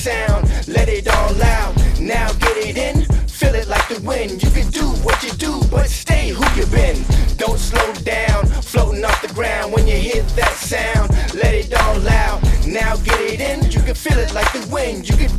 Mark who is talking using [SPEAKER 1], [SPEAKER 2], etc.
[SPEAKER 1] sound, let it all out. Now get it in, feel it like the wind. You can do what you do, but stay who you been. Don't slow down, floating off the ground when you hear that sound. Let it all out. Now get it in, you can feel it like the wind. You can